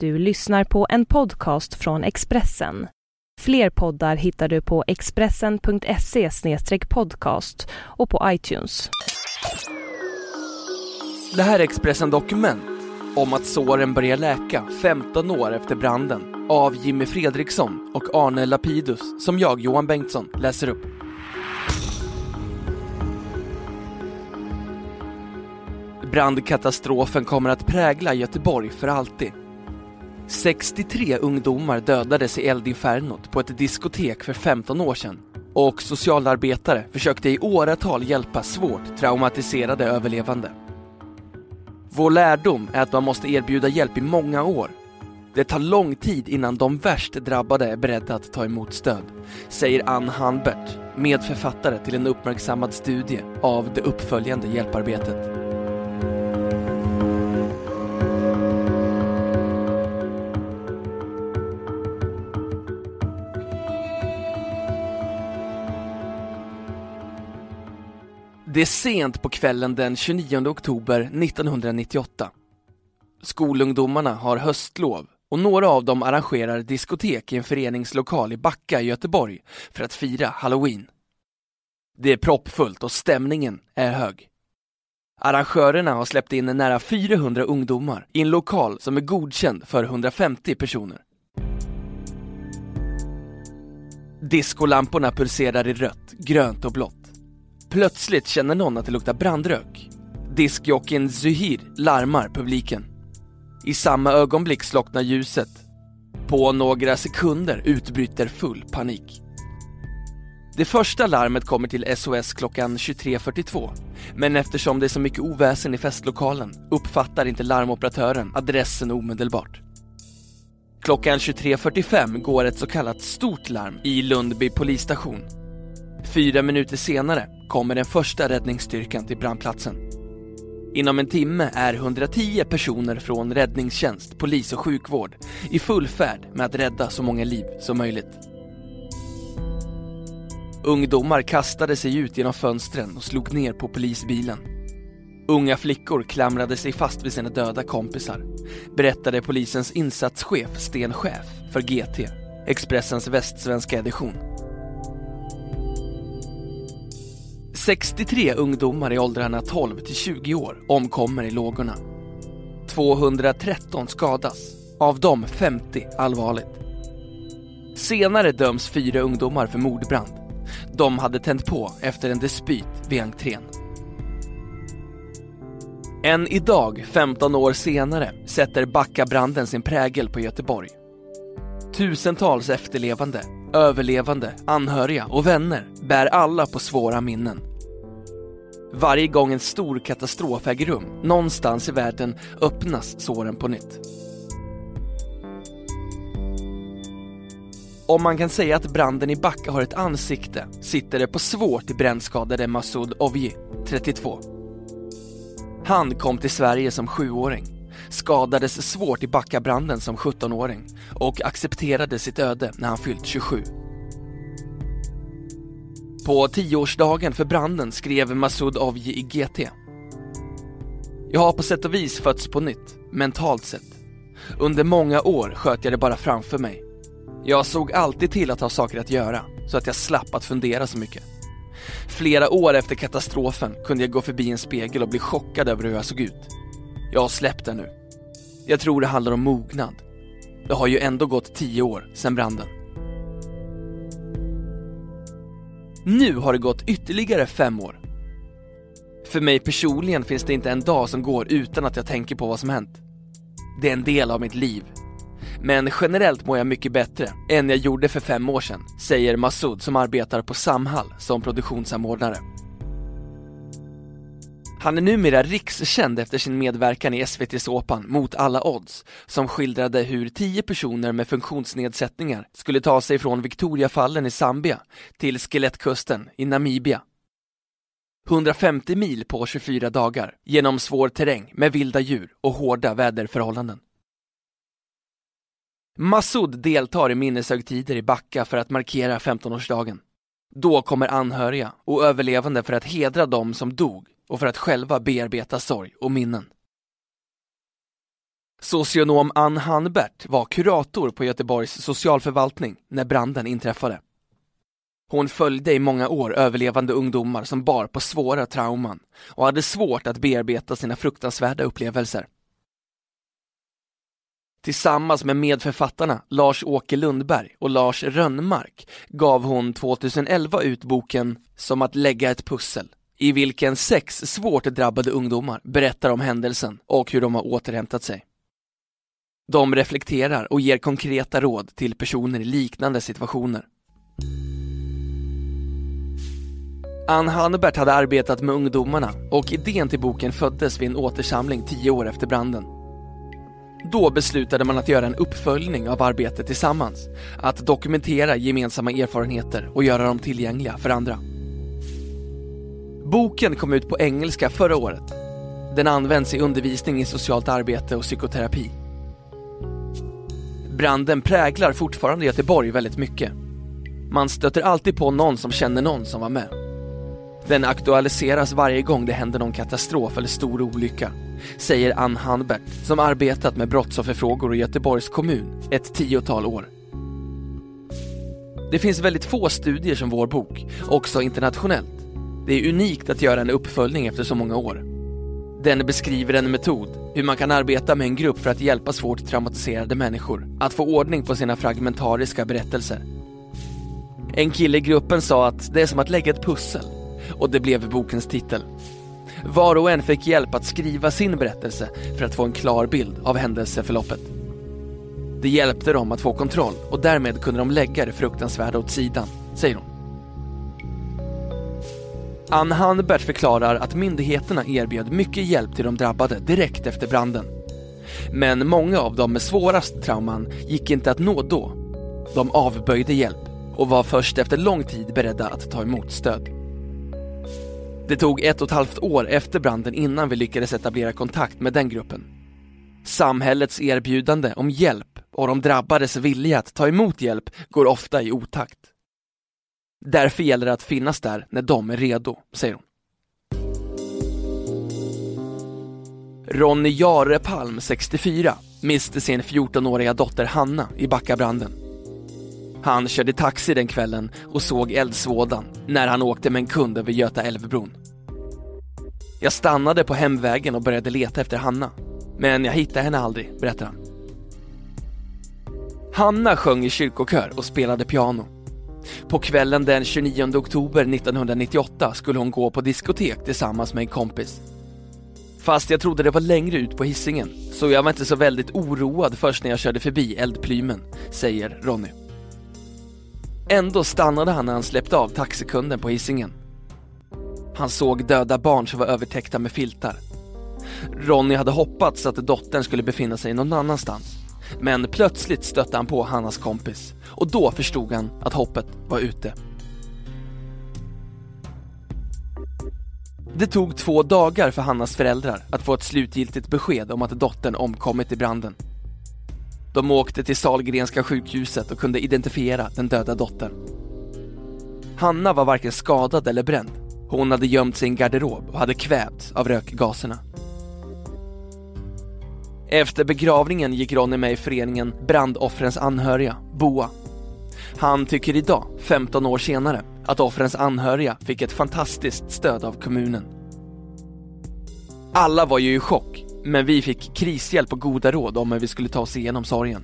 Du lyssnar på en podcast från Expressen. Fler poddar hittar du på expressen.se podcast och på iTunes. Det här är Expressen Dokument om att såren börjar läka 15 år efter branden av Jimmy Fredriksson och Arne Lapidus som jag, Johan Bengtsson, läser upp. Brandkatastrofen kommer att prägla Göteborg för alltid. 63 ungdomar dödades i eldinfernot på ett diskotek för 15 år sedan och socialarbetare försökte i åratal hjälpa svårt traumatiserade överlevande. Vår lärdom är att man måste erbjuda hjälp i många år. Det tar lång tid innan de värst drabbade är beredda att ta emot stöd, säger Ann Hanbert, medförfattare till en uppmärksammad studie av det uppföljande hjälparbetet. Det är sent på kvällen den 29 oktober 1998. Skolungdomarna har höstlov och några av dem arrangerar diskotek i en föreningslokal i Backa i Göteborg för att fira halloween. Det är proppfullt och stämningen är hög. Arrangörerna har släppt in nära 400 ungdomar i en lokal som är godkänd för 150 personer. Diskolamporna pulserar i rött, grönt och blått. Plötsligt känner någon att det luktar brandrök. Diskjockeyn Zuhir larmar publiken. I samma ögonblick slocknar ljuset. På några sekunder utbryter full panik. Det första larmet kommer till SOS klockan 23.42 men eftersom det är så mycket oväsen i festlokalen uppfattar inte larmoperatören adressen omedelbart. Klockan 23.45 går ett så kallat stort larm i Lundby polisstation. Fyra minuter senare kommer den första räddningsstyrkan till brandplatsen. Inom en timme är 110 personer från räddningstjänst, polis och sjukvård i full färd med att rädda så många liv som möjligt. Ungdomar kastade sig ut genom fönstren och slog ner på polisbilen. Unga flickor klamrade sig fast vid sina döda kompisar, berättade polisens insatschef Sten Chef för GT, Expressens västsvenska edition. 63 ungdomar i åldrarna 12 till 20 år omkommer i lågorna. 213 skadas, av dem 50 allvarligt. Senare döms fyra ungdomar för mordbrand. De hade tänt på efter en dispyt vid entrén. Än idag, 15 år senare, sätter Backabranden sin prägel på Göteborg. Tusentals efterlevande, överlevande, anhöriga och vänner bär alla på svåra minnen. Varje gång en stor katastrof äger rum någonstans i världen öppnas såren på nytt. Om man kan säga att branden i Backa har ett ansikte sitter det på svårt brännskadade Masoud Ovji, 32. Han kom till Sverige som sjuåring, skadades svårt i Backabranden som 17-åring och accepterade sitt öde när han fyllt 27. På tioårsdagen för branden skrev Masoud Avji i GT. Jag har på sätt och vis fötts på nytt, mentalt sett. Under många år sköt jag det bara framför mig. Jag såg alltid till att ha saker att göra, så att jag slapp att fundera så mycket. Flera år efter katastrofen kunde jag gå förbi en spegel och bli chockad över hur jag såg ut. Jag har släppt det nu. Jag tror det handlar om mognad. Det har ju ändå gått tio år sedan branden. Nu har det gått ytterligare fem år. För mig personligen finns det inte en dag som går utan att jag tänker på vad som hänt. Det är en del av mitt liv. Men generellt mår jag mycket bättre än jag gjorde för fem år sedan, säger Masoud som arbetar på Samhall som produktionssamordnare. Han är numera rikskänd efter sin medverkan i SVT-såpan Mot alla odds, som skildrade hur tio personer med funktionsnedsättningar skulle ta sig från Victoriafallen i Zambia till Skelettkusten i Namibia. 150 mil på 24 dagar genom svår terräng med vilda djur och hårda väderförhållanden. Massoud deltar i minneshögtider i Backa för att markera 15-årsdagen. Då kommer anhöriga och överlevande för att hedra dem som dog och för att själva bearbeta sorg och minnen. Socionom Ann Hanbert var kurator på Göteborgs socialförvaltning när branden inträffade. Hon följde i många år överlevande ungdomar som bar på svåra trauman och hade svårt att bearbeta sina fruktansvärda upplevelser. Tillsammans med medförfattarna Lars-Åke Lundberg och Lars Rönnmark gav hon 2011 ut boken Som att lägga ett pussel i vilken sex svårt drabbade ungdomar berättar om händelsen och hur de har återhämtat sig. De reflekterar och ger konkreta råd till personer i liknande situationer. Ann Hannebert hade arbetat med ungdomarna och idén till boken föddes vid en återsamling tio år efter branden. Då beslutade man att göra en uppföljning av arbetet tillsammans, att dokumentera gemensamma erfarenheter och göra dem tillgängliga för andra. Boken kom ut på engelska förra året. Den används i undervisning i socialt arbete och psykoterapi. Branden präglar fortfarande Göteborg väldigt mycket. Man stöter alltid på någon som känner någon som var med. Den aktualiseras varje gång det händer någon katastrof eller stor olycka, säger Ann Hanbert som arbetat med brottsofferfrågor i Göteborgs kommun ett tiotal år. Det finns väldigt få studier som vår bok, också internationellt. Det är unikt att göra en uppföljning efter så många år. Den beskriver en metod, hur man kan arbeta med en grupp för att hjälpa svårt traumatiserade människor att få ordning på sina fragmentariska berättelser. En kille i gruppen sa att det är som att lägga ett pussel och det blev bokens titel. Var och en fick hjälp att skriva sin berättelse för att få en klar bild av händelseförloppet. Det hjälpte dem att få kontroll och därmed kunde de lägga det fruktansvärda åt sidan, säger hon. Ann Hanbert förklarar att myndigheterna erbjöd mycket hjälp till de drabbade direkt efter branden. Men många av dem med svårast trauman gick inte att nå då. De avböjde hjälp och var först efter lång tid beredda att ta emot stöd. Det tog ett och ett halvt år efter branden innan vi lyckades etablera kontakt med den gruppen. Samhällets erbjudande om hjälp och de drabbades vilja att ta emot hjälp går ofta i otakt. Därför gäller det att finnas där när de är redo, säger hon. Ronny Jarepalm, 64, miste sin 14-åriga dotter Hanna i Backabranden. Han körde taxi den kvällen och såg eldsvådan när han åkte med en kund över Göta älvbron. Jag stannade på hemvägen och började leta efter Hanna. Men jag hittade henne aldrig, berättar han. Hanna sjöng i kyrkokör och spelade piano. På kvällen den 29 oktober 1998 skulle hon gå på diskotek tillsammans med en kompis. Fast jag trodde det var längre ut på hissingen så jag var inte så väldigt oroad först när jag körde förbi eldplymen, säger Ronny. Ändå stannade han när han släppte av taxikunden på hissingen. Han såg döda barn som var övertäckta med filtar. Ronny hade hoppats att dottern skulle befinna sig någon annanstans. Men plötsligt stötte han på Hannas kompis och då förstod han att hoppet var ute. Det tog två dagar för Hannas föräldrar att få ett slutgiltigt besked om att dottern omkommit i branden. De åkte till Salgrenska sjukhuset och kunde identifiera den döda dottern. Hanna var varken skadad eller bränd. Hon hade gömt sig i en garderob och hade kvävts av rökgaserna. Efter begravningen gick Ronny med i föreningen Brandoffrens anhöriga, BOA. Han tycker idag, 15 år senare, att offrens anhöriga fick ett fantastiskt stöd av kommunen. Alla var ju i chock, men vi fick krishjälp och goda råd om hur vi skulle ta oss igenom sorgen.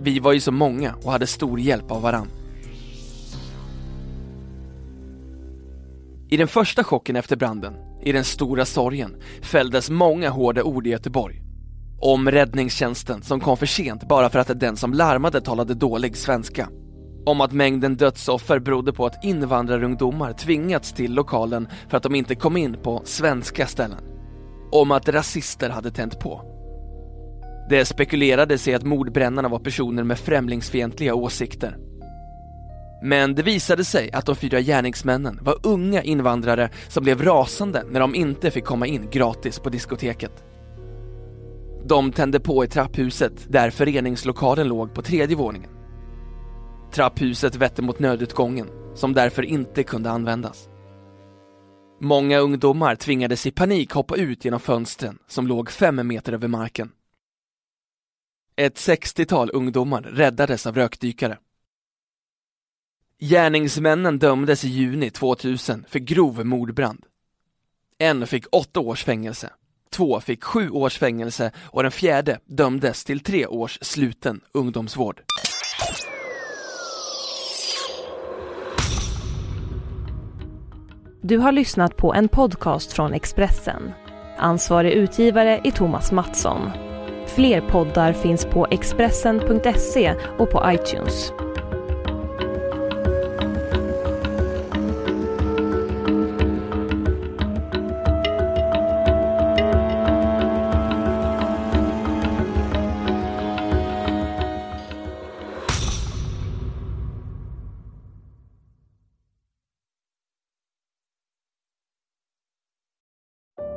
Vi var ju så många och hade stor hjälp av varann. I den första chocken efter branden, i den stora sorgen, fälldes många hårda ord i Göteborg. Om räddningstjänsten som kom för sent bara för att den som larmade talade dålig svenska. Om att mängden dödsoffer berodde på att invandrarungdomar tvingats till lokalen för att de inte kom in på svenska ställen. Om att rasister hade tänt på. Det spekulerades i att mordbrännarna var personer med främlingsfientliga åsikter. Men det visade sig att de fyra gärningsmännen var unga invandrare som blev rasande när de inte fick komma in gratis på diskoteket. De tände på i trapphuset där föreningslokalen låg på tredje våningen. Trapphuset vette mot nödutgången som därför inte kunde användas. Många ungdomar tvingades i panik hoppa ut genom fönstren som låg fem meter över marken. Ett 60-tal ungdomar räddades av rökdykare. Gärningsmännen dömdes i juni 2000 för grov mordbrand. En fick åtta års fängelse, två fick sju års fängelse och den fjärde dömdes till tre års sluten ungdomsvård. Du har lyssnat på en podcast från Expressen. Ansvarig utgivare är Thomas Mattsson. Fler poddar finns på Expressen.se och på iTunes.